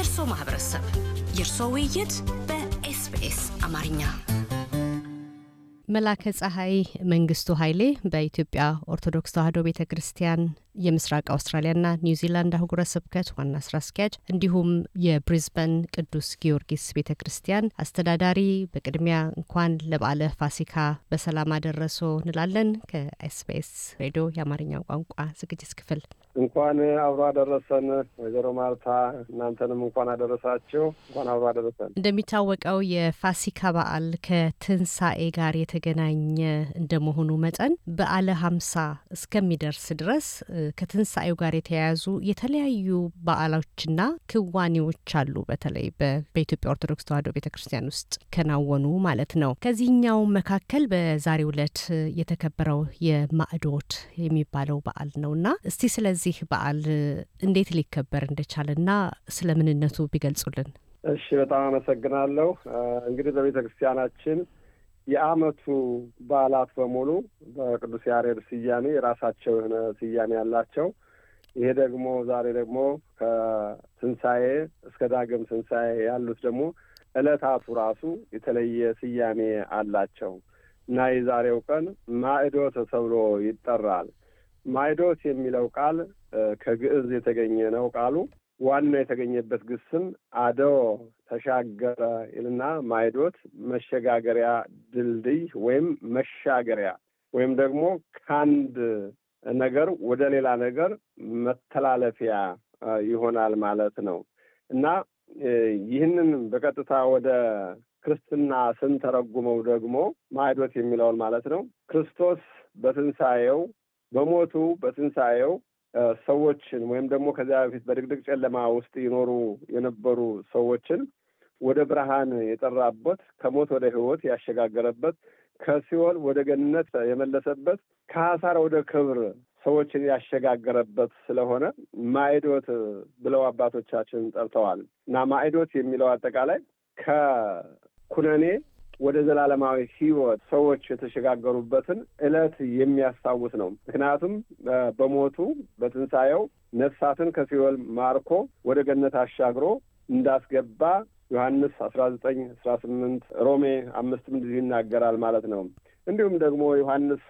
የእርሶ ማህበረሰብ፣ የእርሶ ውይይት በኤስቢኤስ አማርኛ። መላከ ፀሐይ መንግስቱ ኃይሌ በኢትዮጵያ ኦርቶዶክስ ተዋሕዶ ቤተ ክርስቲያን የምስራቅ አውስትራሊያና ኒውዚላንድ አህጉረ ስብከት ዋና ስራ አስኪያጅ እንዲሁም የብሪዝበን ቅዱስ ጊዮርጊስ ቤተ ክርስቲያን አስተዳዳሪ፣ በቅድሚያ እንኳን ለበዓለ ፋሲካ በሰላም አደረሶ እንላለን። ከኤስቢኤስ ሬዲዮ የአማርኛው ቋንቋ ዝግጅት ክፍል እንኳን አብሮ አደረሰን። ወይዘሮ ማርታ እናንተንም እንኳን አደረሳችሁ። እንኳን አብሮ አደረሰን። እንደሚታወቀው የፋሲካ በዓል ከትንሣኤ ጋር የተገናኘ እንደመሆኑ መጠን በዓለ ሀምሳ እስከሚደርስ ድረስ ከትንሣኤው ጋር የተያያዙ የተለያዩ በዓሎችና ክዋኔዎች አሉ። በተለይ በኢትዮጵያ ኦርቶዶክስ ተዋሕዶ ቤተ ክርስቲያን ውስጥ ከናወኑ ማለት ነው። ከዚህኛው መካከል በዛሬው ዕለት የተከበረው የማዕዶት የሚባለው በዓል ነውና እስቲ ስለዚህ በዓል እንዴት ሊከበር እንደቻለና ስለ ምንነቱ ቢገልጹልን። እሺ፣ በጣም አመሰግናለሁ። እንግዲህ በቤተ ክርስቲያናችን የዓመቱ በዓላት በሙሉ በቅዱስ ያሬድ ስያሜ የራሳቸው የሆነ ስያሜ ያላቸው ይሄ ደግሞ ዛሬ ደግሞ ከትንሣኤ እስከ ዳግም ትንሣኤ ያሉት ደግሞ ዕለታቱ ራሱ የተለየ ስያሜ አላቸው እና የዛሬው ቀን ማዕዶት ተብሎ ይጠራል። ማዕዶት የሚለው ቃል ከግዕዝ የተገኘ ነው። ቃሉ ዋናው የተገኘበት ግስም አደው ተሻገረ ይልና ማዕዶት መሸጋገሪያ ድልድይ ወይም መሻገሪያ ወይም ደግሞ ከአንድ ነገር ወደ ሌላ ነገር መተላለፊያ ይሆናል ማለት ነው እና ይህንን በቀጥታ ወደ ክርስትና ስንተረጉመው ደግሞ ማዕዶት የሚለውን ማለት ነው ክርስቶስ በትንሣኤው በሞቱ በትንሣኤው ሰዎችን ወይም ደግሞ ከዚያ በፊት በድቅድቅ ጨለማ ውስጥ ይኖሩ የነበሩ ሰዎችን ወደ ብርሃን የጠራበት፣ ከሞት ወደ ሕይወት ያሸጋገረበት፣ ከሲኦል ወደ ገነት የመለሰበት፣ ከሐሳር ወደ ክብር ሰዎችን ያሸጋገረበት ስለሆነ ማዕዶት ብለው አባቶቻችን ጠርተዋል። እና ማዕዶት የሚለው አጠቃላይ ከኩነኔ ወደ ዘላለማዊ ሕይወት ሰዎች የተሸጋገሩበትን ዕለት የሚያስታውስ ነው። ምክንያቱም በሞቱ በትንሣኤው ነፍሳትን ከሲኦል ማርኮ ወደ ገነት አሻግሮ እንዳስገባ ዮሐንስ አስራ ዘጠኝ አስራ ስምንት ሮሜ አምስትም እንደዚህ ይናገራል ማለት ነው። እንዲሁም ደግሞ ዮሐንስ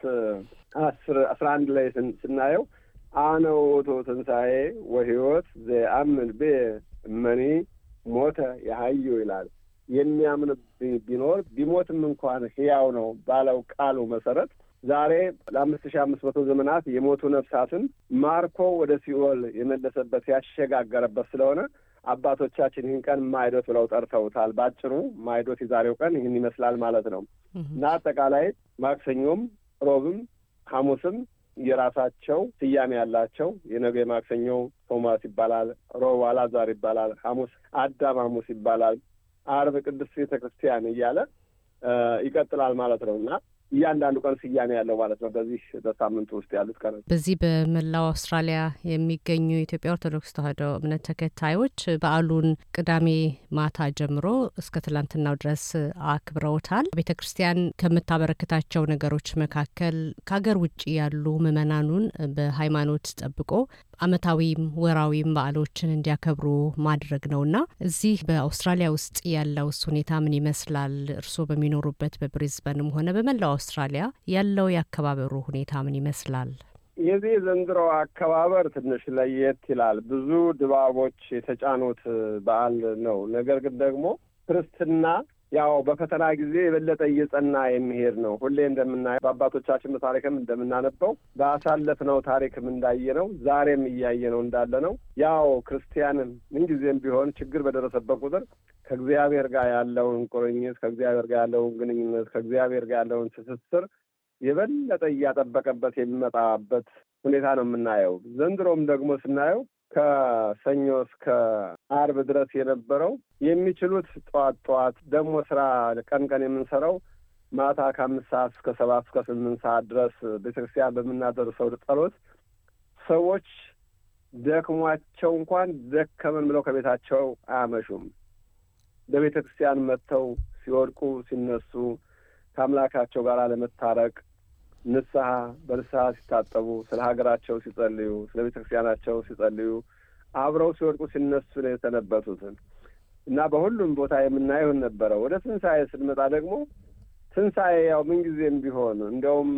አስር አስራ አንድ ላይ ስናየው አነ ውእቱ ትንሣኤ ወሕይወት ዘአምን ቤ እመኒ ሞተ የሀዩ ይላል። የሚያምን ቢኖር ቢሞትም እንኳን ሕያው ነው ባለው ቃሉ መሰረት ዛሬ ለአምስት ሺህ አምስት መቶ ዘመናት የሞቱ ነፍሳትን ማርኮ ወደ ሲኦል የመለሰበት ያሸጋገረበት ስለሆነ አባቶቻችን ይህን ቀን ማዕዶት ብለው ጠርተውታል። ባጭሩ ማዕዶት የዛሬው ቀን ይህን ይመስላል ማለት ነው እና አጠቃላይ ማክሰኞም፣ ሮብም፣ ሐሙስም የራሳቸው ስያሜ ያላቸው የነገ ማክሰኞው ቶማስ ይባላል። ሮብ አላዛር ይባላል። ሐሙስ አዳም ሐሙስ ይባላል። አርብ ቅድስት ቤተ ክርስቲያን እያለ ይቀጥላል ማለት ነው እና እያንዳንዱ ቀን ስያሜ ያለው ማለት ነው። በዚህ በሳምንቱ ውስጥ ያሉት ቀኖች በዚህ በመላው አውስትራሊያ የሚገኙ የኢትዮጵያ ኦርቶዶክስ ተዋሕዶ እምነት ተከታዮች በዓሉን ቅዳሜ ማታ ጀምሮ እስከ ትላንትናው ድረስ አክብረውታል። ቤተ ክርስቲያን ከምታበረክታቸው ነገሮች መካከል ከሀገር ውጭ ያሉ ምዕመናኑን በሃይማኖት ጠብቆ ዓመታዊም ወራዊም በዓሎችን እንዲያከብሩ ማድረግ ነውና እዚህ በአውስትራሊያ ውስጥ ያለውስ ሁኔታ ምን ይመስላል? እርስዎ በሚኖሩበት በብሪዝበንም ሆነ በመላው አውስትራሊያ ያለው የአከባበሩ ሁኔታ ምን ይመስላል? የዚህ ዘንድሮ አከባበር ትንሽ ለየት ይላል። ብዙ ድባቦች የተጫኑት በዓል ነው። ነገር ግን ደግሞ ክርስትና ያው በፈተና ጊዜ የበለጠ እየጸና የሚሄድ ነው። ሁሌ እንደምናየው በአባቶቻችን በታሪክም እንደምናነበው በአሳለፍነው ታሪክም እንዳየነው ዛሬም እያየነው እንዳለ ነው። ያው ክርስቲያንም ምንጊዜም ቢሆን ችግር በደረሰበት ቁጥር ከእግዚአብሔር ጋር ያለውን ቁርኝት፣ ከእግዚአብሔር ጋር ያለውን ግንኙነት፣ ከእግዚአብሔር ጋር ያለውን ትስስር የበለጠ እያጠበቀበት የሚመጣበት ሁኔታ ነው የምናየው። ዘንድሮም ደግሞ ስናየው ከሰኞ እስከ አርብ ድረስ የነበረው የሚችሉት ጠዋት ጠዋት ደግሞ ስራ ቀን ቀን የምንሰራው ማታ ከአምስት ሰዓት እስከ ሰባት እስከ ስምንት ሰዓት ድረስ ቤተክርስቲያን በምናደርሰው ጸሎት ሰዎች ደክሟቸው እንኳን ደከመን ብለው ከቤታቸው አያመሹም። በቤተ ክርስቲያን መጥተው ሲወድቁ ሲነሱ ከአምላካቸው ጋር ለመታረቅ ንስሐ በንስሐ ሲታጠቡ ስለ ሀገራቸው ሲጸልዩ ስለ ቤተ ክርስቲያናቸው ሲጸልዩ አብረው ሲወድቁ ሲነሱ ነው የሰነበቱት እና በሁሉም ቦታ የምናየውን ነበረ። ወደ ትንሣኤ ስንመጣ ደግሞ ትንሣኤ ያው ምንጊዜም ቢሆን እንዲያውም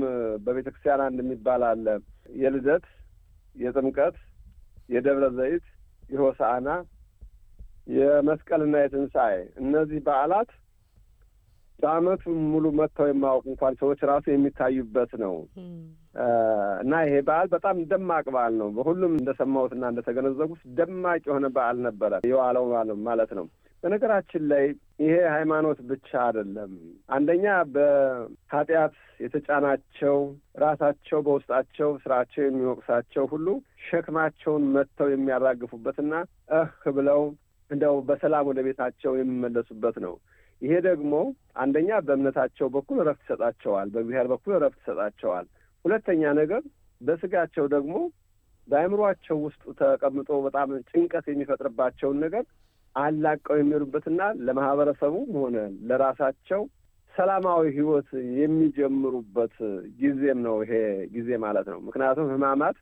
በቤተ ክርስቲያን አንድ የሚባል አለ የልደት፣ የጥምቀት፣ የደብረ ዘይት፣ የሆሳዕና፣ የመስቀልና የትንሣኤ እነዚህ በዓላት በዓመቱ ሙሉ መጥተው የማያውቁ እንኳን ሰዎች ራሱ የሚታዩበት ነው እና ይሄ በዓል በጣም ደማቅ በዓል ነው። በሁሉም እንደሰማሁትና እንደተገነዘቡት ደማቅ የሆነ በዓል ነበረ የዋለው ማለት ነው። በነገራችን ላይ ይሄ ሃይማኖት ብቻ አይደለም። አንደኛ በኃጢአት የተጫናቸው ራሳቸው በውስጣቸው ስራቸው የሚወቅሳቸው ሁሉ ሸክማቸውን መጥተው የሚያራግፉበትና እህ ብለው እንደው በሰላም ወደ ቤታቸው የሚመለሱበት ነው። ይሄ ደግሞ አንደኛ በእምነታቸው በኩል እረፍት ይሰጣቸዋል፣ በእግዚአብሔር በኩል እረፍት ይሰጣቸዋል። ሁለተኛ ነገር በስጋቸው ደግሞ በአእምሯቸው ውስጥ ተቀምጦ በጣም ጭንቀት የሚፈጥርባቸውን ነገር አላቀው የሚሄዱበትና ለማህበረሰቡም ሆነ ለራሳቸው ሰላማዊ ሕይወት የሚጀምሩበት ጊዜም ነው ይሄ ጊዜ ማለት ነው። ምክንያቱም ሕማማት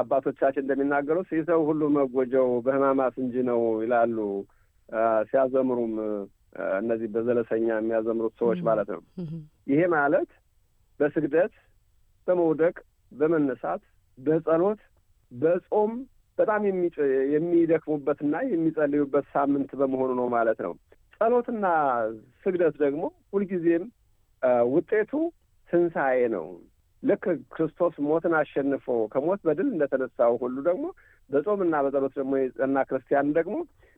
አባቶቻችን እንደሚናገሩት የሰው ሁሉ መጎጃው በሕማማት እንጂ ነው ይላሉ ሲያዘምሩም እነዚህ በዘለሰኛ የሚያዘምሩት ሰዎች ማለት ነው። ይሄ ማለት በስግደት፣ በመውደቅ፣ በመነሳት፣ በጸሎት፣ በጾም በጣም የሚደክሙበትና የሚጸልዩበት ሳምንት በመሆኑ ነው ማለት ነው። ጸሎትና ስግደት ደግሞ ሁልጊዜም ውጤቱ ትንሣኤ ነው። ልክ ክርስቶስ ሞትን አሸንፎ ከሞት በድል እንደተነሳው ሁሉ ደግሞ በጾምና በጸሎት ደግሞ የጸና ክርስቲያን ደግሞ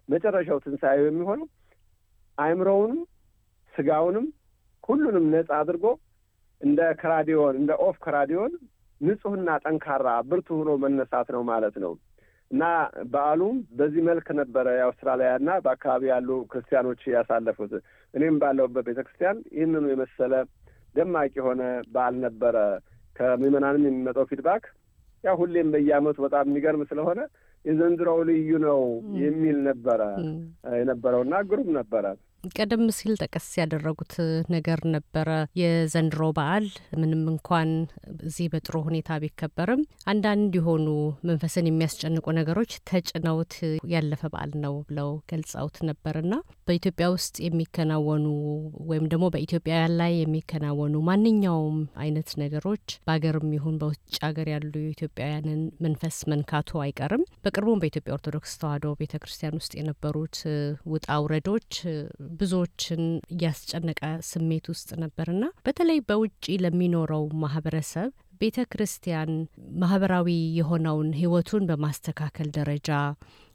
መጨረሻው ትንሣኤው የሚሆነው አእምሮውንም ስጋውንም ሁሉንም ነጻ አድርጎ እንደ ከራዲዮን እንደ ዖፈ ከራዲዮን ንጹሕና ጠንካራ ብርቱ ሆኖ መነሳት ነው ማለት ነው እና በዓሉም በዚህ መልክ ነበረ የአውስትራሊያና በአካባቢ ያሉ ክርስቲያኖች ያሳለፉት። እኔም ባለሁበት ቤተ ክርስቲያን ይህንኑ የመሰለ ደማቅ የሆነ በዓል ነበረ። ከምዕመናንም የሚመጣው feedback ያው ሁሌም በየዓመቱ በጣም የሚገርም ስለሆነ የዘንድሮው ልዩ ነው የሚል ነበረ የነበረውና ግሩም ነበረ። ቀደም ሲል ጠቀስ ያደረጉት ነገር ነበረ። የዘንድሮ በዓል ምንም እንኳን እዚህ በጥሩ ሁኔታ ቢከበርም አንዳንድ የሆኑ መንፈስን የሚያስጨንቁ ነገሮች ተጭነውት ያለፈ በዓል ነው ብለው ገልጸውት ነበርና በኢትዮጵያ ውስጥ የሚከናወኑ ወይም ደግሞ በኢትዮጵያውያን ላይ የሚከናወኑ ማንኛውም አይነት ነገሮች በሀገርም ይሁን በውጭ ሀገር ያሉ ኢትዮጵያውያንን መንፈስ መንካቱ አይቀርም። በቅርቡም በኢትዮጵያ ኦርቶዶክስ ተዋሕዶ ቤተ ክርስቲያን ውስጥ የነበሩት ውጣ ውረዶች ብዙዎችን እያስጨነቀ ስሜት ውስጥ ነበርና በተለይ በውጭ ለሚኖረው ማህበረሰብ ቤተ ክርስቲያን ማህበራዊ የሆነውን ህይወቱን በማስተካከል ደረጃ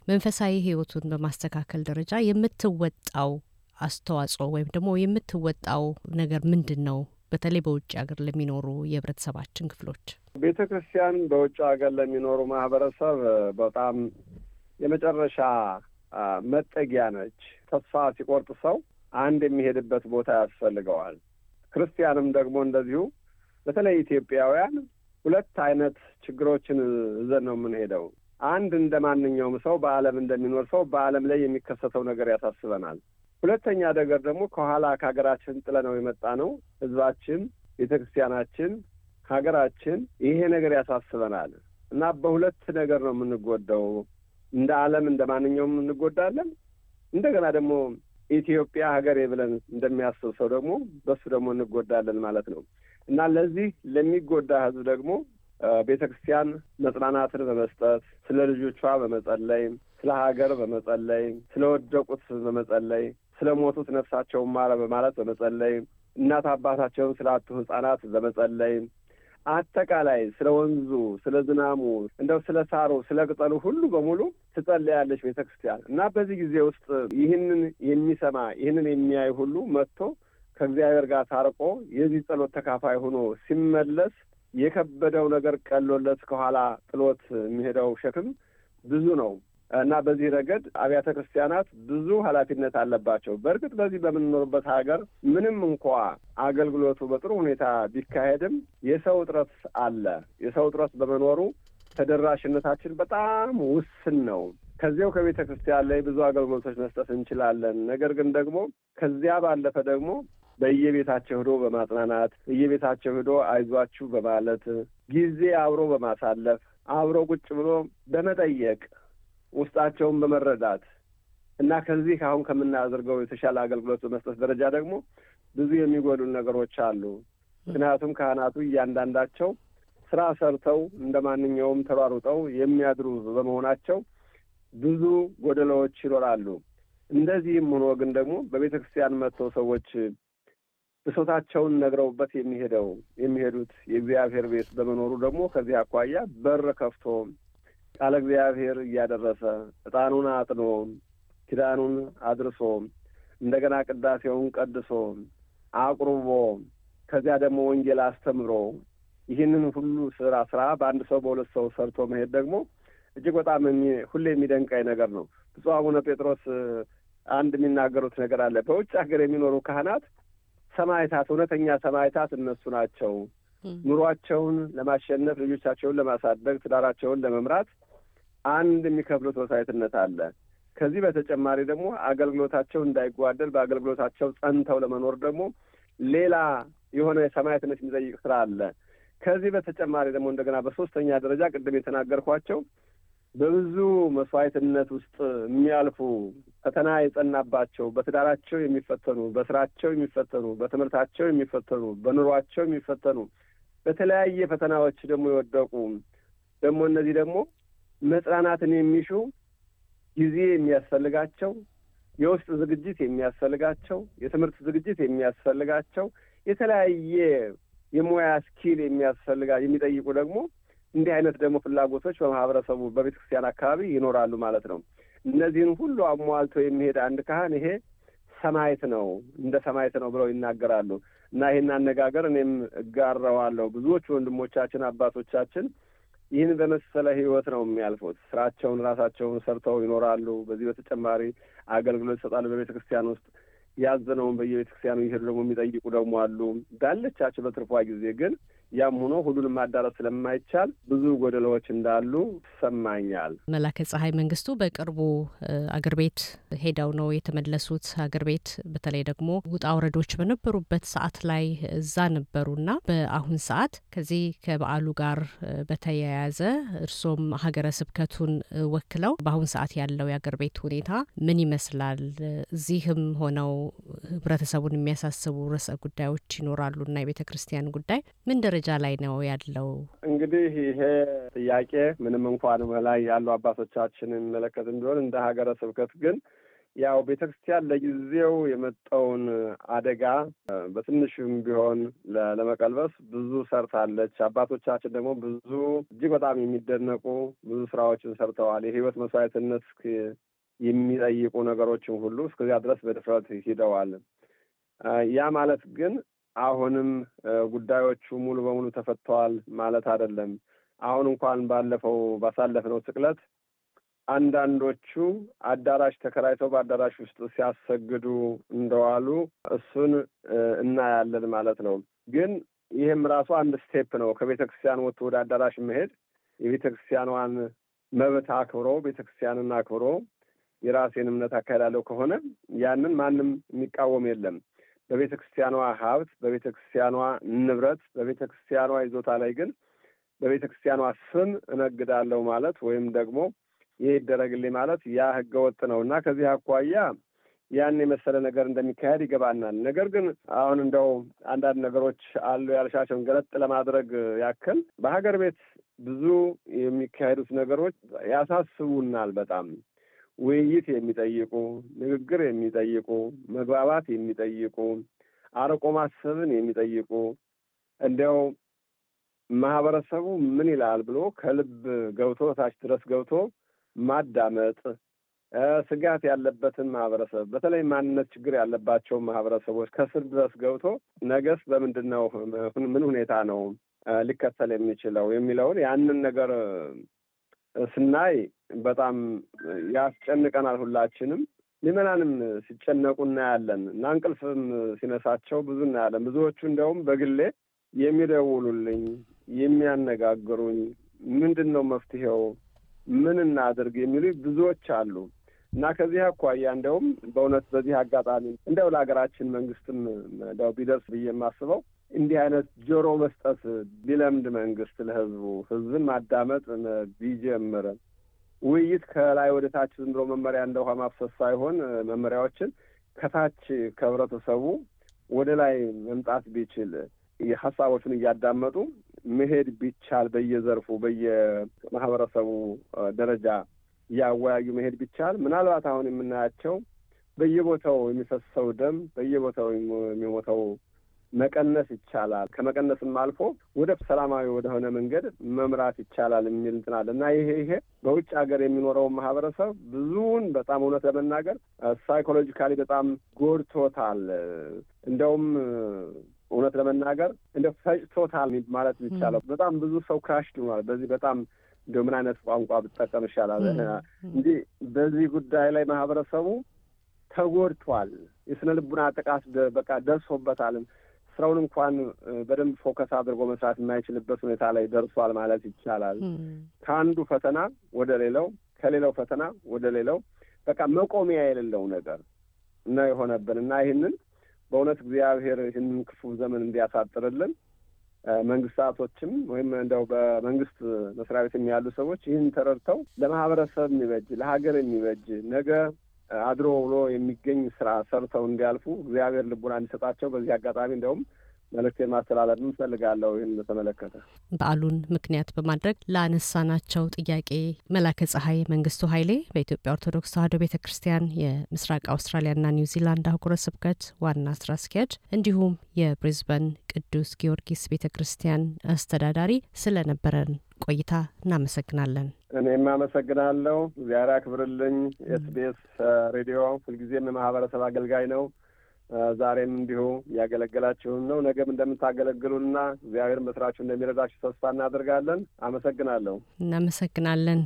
መንፈሳዊ ህይወቱን በማስተካከል ደረጃ የምትወጣው አስተዋጽኦ ወይም ደግሞ የምትወጣው ነገር ምንድን ነው? በተለይ በውጭ ሀገር ለሚኖሩ የህብረተሰባችን ክፍሎች ቤተ ክርስቲያን በውጭ ሀገር ለሚኖሩ ማህበረሰብ በጣም የመጨረሻ መጠጊያ ነች። ተስፋ ሲቆርጥ ሰው አንድ የሚሄድበት ቦታ ያስፈልገዋል። ክርስቲያንም ደግሞ እንደዚሁ በተለይ ኢትዮጵያውያን ሁለት አይነት ችግሮችን ይዘን ነው የምንሄደው። አንድ እንደ ማንኛውም ሰው በዓለም እንደሚኖር ሰው በዓለም ላይ የሚከሰተው ነገር ያሳስበናል። ሁለተኛ ነገር ደግሞ ከኋላ ከሀገራችን ጥለነው የመጣ ነው ህዝባችን፣ ቤተ ክርስቲያናችን፣ ሀገራችን ይሄ ነገር ያሳስበናል እና በሁለት ነገር ነው የምንጎዳው። እንደ ዓለም እንደ ማንኛውም እንጎዳለን። እንደገና ደግሞ ኢትዮጵያ ሀገሬ ብለን እንደሚያስብ ሰው ደግሞ በሱ ደግሞ እንጎዳለን ማለት ነው። እና ለዚህ ለሚጎዳ ህዝብ ደግሞ ቤተ ክርስቲያን መጽናናትን በመስጠት ስለ ልጆቿ በመጸለይ ስለ ሀገር በመጸለይ ስለ ወደቁት በመጸለይ ስለ ሞቱት ነፍሳቸውን ማረ በማለት በመጸለይ እናት አባታቸውን ስላጡ ህጻናት በመጸለይ አጠቃላይ ስለ ወንዙ፣ ስለ ዝናሙ፣ እንደው ስለ ሳሩ፣ ስለ ቅጠሉ ሁሉ በሙሉ ትጸለያለች ቤተ ክርስቲያን እና በዚህ ጊዜ ውስጥ ይህንን የሚሰማ ይህንን የሚያይ ሁሉ መጥቶ ከእግዚአብሔር ጋር ታርቆ የዚህ ጸሎት ተካፋይ ሆኖ ሲመለስ የከበደው ነገር ቀሎለት ከኋላ ጥሎት የሚሄደው ሸክም ብዙ ነው እና በዚህ ረገድ አብያተ ክርስቲያናት ብዙ ኃላፊነት አለባቸው። በእርግጥ በዚህ በምንኖርበት ሀገር ምንም እንኳ አገልግሎቱ በጥሩ ሁኔታ ቢካሄድም የሰው እጥረት አለ። የሰው እጥረት በመኖሩ ተደራሽነታችን በጣም ውስን ነው። ከዚያው ከቤተ ክርስቲያን ላይ ብዙ አገልግሎቶች መስጠት እንችላለን። ነገር ግን ደግሞ ከዚያ ባለፈ ደግሞ በየቤታቸው ሂዶ በማጽናናት በየቤታቸው ሂዶ አይዟችሁ በማለት ጊዜ አብሮ በማሳለፍ አብሮ ቁጭ ብሎ በመጠየቅ ውስጣቸውን በመረዳት እና ከዚህ አሁን ከምናደርገው የተሻለ አገልግሎት በመስጠት ደረጃ ደግሞ ብዙ የሚጎሉ ነገሮች አሉ። ምክንያቱም ካህናቱ እያንዳንዳቸው ስራ ሰርተው እንደ ማንኛውም ተሯሩጠው የሚያድሩ በመሆናቸው ብዙ ጎደሎዎች ይኖራሉ። እንደዚህም ሆኖ ግን ደግሞ በቤተ ክርስቲያን መጥተው ሰዎች ብሶታቸውን ነግረውበት የሚሄደው የሚሄዱት የእግዚአብሔር ቤት በመኖሩ ደግሞ ከዚህ አኳያ በር ከፍቶ ቃለ እግዚአብሔር እያደረሰ ዕጣኑን አጥኖ ኪዳኑን አድርሶ እንደገና ቅዳሴውን ቀድሶ አቁርቦ ከዚያ ደግሞ ወንጌል አስተምሮ ይህንን ሁሉ ስራ ስራ በአንድ ሰው በሁለት ሰው ሰርቶ መሄድ ደግሞ እጅግ በጣም ሁሌ የሚደንቀኝ ነገር ነው። ብፁዕ አቡነ ጴጥሮስ አንድ የሚናገሩት ነገር አለ። በውጭ ሀገር የሚኖሩ ካህናት ሰማዕታት፣ እውነተኛ ሰማዕታት እነሱ ናቸው። ኑሯቸውን ለማሸነፍ ልጆቻቸውን ለማሳደግ ትዳራቸውን ለመምራት አንድ የሚከፍሉት መስዋዕትነት አለ። ከዚህ በተጨማሪ ደግሞ አገልግሎታቸው እንዳይጓደል በአገልግሎታቸው ጸንተው ለመኖር ደግሞ ሌላ የሆነ ሰማዕትነት የሚጠይቅ ስራ አለ። ከዚህ በተጨማሪ ደግሞ እንደገና በሶስተኛ ደረጃ ቅድም የተናገርኳቸው በብዙ መስዋዕትነት ውስጥ የሚያልፉ ፈተና የጸናባቸው በትዳራቸው የሚፈተኑ፣ በስራቸው የሚፈተኑ፣ በትምህርታቸው የሚፈተኑ፣ በኑሯቸው የሚፈተኑ በተለያየ ፈተናዎች ደግሞ የወደቁ ደግሞ እነዚህ ደግሞ መጽናናትን የሚሹ ጊዜ የሚያስፈልጋቸው የውስጥ ዝግጅት የሚያስፈልጋቸው የትምህርት ዝግጅት የሚያስፈልጋቸው የተለያየ የሙያ ስኪል የሚያስፈልጋ የሚጠይቁ ደግሞ እንዲህ አይነት ደግሞ ፍላጎቶች በማህበረሰቡ በቤተ ክርስቲያን አካባቢ ይኖራሉ ማለት ነው። እነዚህን ሁሉ አሟልቶ የሚሄድ አንድ ካህን ይሄ ሰማዕት ነው፣ እንደ ሰማዕት ነው ብለው ይናገራሉ። እና ይህን አነጋገር እኔም እጋራዋለሁ። ብዙዎቹ ወንድሞቻችን አባቶቻችን ይህን በመሰለ ህይወት ነው የሚያልፉት። ስራቸውን ራሳቸውን ሰርተው ይኖራሉ። በዚህ በተጨማሪ አገልግሎት ይሰጣሉ በቤተ ክርስቲያን ውስጥ ያዘነውን በየቤተ ክርስቲያኑ ይሄዱ ደግሞ የሚጠይቁ ደግሞ አሉ። ባለቻቸው በትርፏ ጊዜ ግን ያም ሆኖ ሁሉንም ማዳረስ ስለማይቻል ብዙ ጎደሎዎች እንዳሉ ይሰማኛል። መላከ ፀሐይ መንግስቱ በቅርቡ አገር ቤት ሄደው ነው የተመለሱት። አገር ቤት በተለይ ደግሞ ውጣ ውረዶች በነበሩበት ሰዓት ላይ እዛ ነበሩና በአሁን ሰዓት ከዚህ ከበዓሉ ጋር በተያያዘ እርሶም ሀገረ ስብከቱን ወክለው በአሁን ሰዓት ያለው የአገር ቤት ሁኔታ ምን ይመስላል? እዚህም ሆነው ህብረተሰቡን የሚያሳስቡ ርዕሰ ጉዳዮች ይኖራሉና የቤተ ክርስቲያን ጉዳይ ምን ደረጃ ላይ ነው ያለው? እንግዲህ ይሄ ጥያቄ ምንም እንኳን ላይ ያሉ አባቶቻችን የሚመለከት ቢሆን እንደ ሀገረ ስብከት ግን ያው ቤተ ክርስቲያን ለጊዜው የመጣውን አደጋ በትንሹም ቢሆን ለመቀልበስ ብዙ ሰርታለች። አባቶቻችን ደግሞ ብዙ እጅግ በጣም የሚደነቁ ብዙ ስራዎችን ሰርተዋል። የህይወት መስዋዕትነት የሚጠይቁ ነገሮችን ሁሉ እስከዚያ ድረስ በድፍረት ሂደዋል። ያ ማለት ግን አሁንም ጉዳዮቹ ሙሉ በሙሉ ተፈተዋል ማለት አይደለም። አሁን እንኳን ባለፈው ባሳለፍነው ስቅለት አንዳንዶቹ አዳራሽ ተከራይተው በአዳራሽ ውስጥ ሲያሰግዱ እንደዋሉ እሱን እናያለን ማለት ነው። ግን ይህም ራሱ አንድ step ነው። ከቤተ ክርስቲያን ወጥቶ ወደ አዳራሽ መሄድ የቤተ ክርስቲያኗን መብት አክብሮ ቤተ ክርስቲያንን አክብሮ የራሴን እምነት አካሄዳለሁ ከሆነ ያንን ማንም የሚቃወም የለም። በቤተ ክርስቲያኗ ሀብት፣ በቤተ ክርስቲያኗ ንብረት፣ በቤተ ክርስቲያኗ ይዞታ ላይ ግን በቤተ ክርስቲያኗ ስም እነግዳለሁ ማለት ወይም ደግሞ ይህ ይደረግልኝ ማለት ያ ህገ ወጥ ነው እና ከዚህ አኳያ ያን የመሰለ ነገር እንደሚካሄድ ይገባናል። ነገር ግን አሁን እንደው አንዳንድ ነገሮች አሉ ያልሻቸውን ገለጥ ለማድረግ ያክል በሀገር ቤት ብዙ የሚካሄዱት ነገሮች ያሳስቡናል በጣም ውይይት የሚጠይቁ ንግግር የሚጠይቁ መግባባት የሚጠይቁ አርቆ ማሰብን የሚጠይቁ እንዲያው ማህበረሰቡ ምን ይላል ብሎ ከልብ ገብቶ ታች ድረስ ገብቶ ማዳመጥ ስጋት ያለበትን ማህበረሰብ በተለይ ማንነት ችግር ያለባቸውን ማህበረሰቦች ከስር ድረስ ገብቶ ነገስ በምንድን ነው ምን ሁኔታ ነው ሊከተል የሚችለው የሚለውን ያንን ነገር ስናይ በጣም ያስጨንቀናል። ሁላችንም ምዕመናንም ሲጨነቁ እናያለን እና እንቅልፍም ሲነሳቸው ብዙ እናያለን። ብዙዎቹ እንዲያውም በግሌ የሚደውሉልኝ የሚያነጋግሩኝ ምንድን ነው መፍትሄው፣ ምን እናድርግ የሚሉ ብዙዎች አሉ እና ከዚህ አኳያ እንዲያውም በእውነት በዚህ አጋጣሚ እንዲያው ለሀገራችን መንግስትም እንዲያው ቢደርስ ብዬ የማስበው እንዲህ አይነት ጆሮ መስጠት ቢለምድ መንግስት ለህዝቡ ህዝብን ማዳመጥ ቢጀምር ውይይት ከላይ ወደ ታች ዝም ብሎ መመሪያ እንደ ውሃ ማፍሰስ ሳይሆን መመሪያዎችን ከታች ከህብረተሰቡ ወደ ላይ መምጣት ቢችል ሀሳቦቹን እያዳመጡ መሄድ ቢቻል በየዘርፉ በየማህበረሰቡ ደረጃ እያወያዩ መሄድ ቢቻል ምናልባት አሁን የምናያቸው በየቦታው የሚፈሰው ደም በየቦታው የሚሞተው መቀነስ ይቻላል። ከመቀነስም አልፎ ወደ ሰላማዊ ወደሆነ መንገድ መምራት ይቻላል የሚል እንትን አለ እና ይሄ ይሄ በውጭ ሀገር የሚኖረውን ማህበረሰብ ብዙውን በጣም እውነት ለመናገር psychologically በጣም ጎድቶታል። እንደውም እውነት ለመናገር እንደው ፈጭቶታል ማለት የሚቻለው በጣም ብዙ ሰው crush ሆኗል። በዚህ በጣም እንደ ምን አይነት ቋንቋ ብጠቀም ይሻላል እንዲህ በዚህ ጉዳይ ላይ ማህበረሰቡ ተጎድቷል። የስነ ልቡና ጥቃት በቃ ደርሶበታል። ስራውን እንኳን በደንብ focus አድርጎ መስራት የማይችልበት ሁኔታ ላይ ደርሷል ማለት ይቻላል። ከአንዱ ፈተና ወደ ሌላው፣ ከሌላው ፈተና ወደ ሌላው በቃ መቆሚያ የሌለው ነገር ነው የሆነብን እና ይህንን በእውነት እግዚአብሔር ይህንን ክፉ ዘመን እንዲያሳጥርልን መንግስታቶችም ወይም እንደው በመንግስት መስሪያ ቤት ያሉ ሰዎች ይህን ተረድተው ለማህበረሰብ የሚበጅ ለሀገር የሚበጅ ነገ አድሮ ውሎ የሚገኝ ስራ ሰርተው እንዲያልፉ እግዚአብሔር ልቡና እንዲሰጣቸው በዚህ አጋጣሚ እንደውም መልእክቴን ማስተላለፍ እንፈልጋለሁ። ይህን በተመለከተ በዓሉን ምክንያት በማድረግ ላነሳናቸው ጥያቄ መላከ ፀሐይ መንግስቱ ኃይሌ በኢትዮጵያ ኦርቶዶክስ ተዋሕዶ ቤተ ክርስቲያን የምስራቅ አውስትራሊያና ኒውዚላንድ አህጉረ ስብከት ዋና ስራ አስኪያጅ እንዲሁም የብሪዝበን ቅዱስ ጊዮርጊስ ቤተ ክርስቲያን አስተዳዳሪ ስለነበረን ቆይታ እናመሰግናለን። እኔም አመሰግናለሁ። እግዚአብሔር ያክብርልኝ። ኤስቢኤስ ሬዲዮ ሁልጊዜም የማህበረሰብ አገልጋይ ነው። ዛሬም እንዲሁ እያገለገላችሁን ነው። ነገም እንደምታገለግሉና እግዚአብሔር መስራችሁ እንደሚረዳችሁ ተስፋ እናደርጋለን። አመሰግናለሁ። እናመሰግናለን።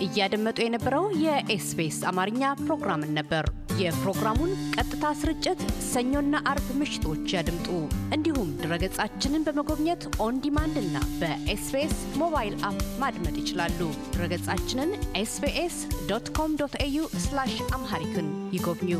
እያደመጡ የነበረው የኤስቢኤስ አማርኛ ፕሮግራምን ነበር። የፕሮግራሙን ቀጥታ ስርጭት ሰኞና አርብ ምሽቶች ያድምጡ። እንዲሁም ድረገጻችንን በመጎብኘት on demand እና በ SBS mobile app ማድመጥ ይችላሉ። ድረገጻችንን SBS dot com dot au Amharic ን ይጎብኙ።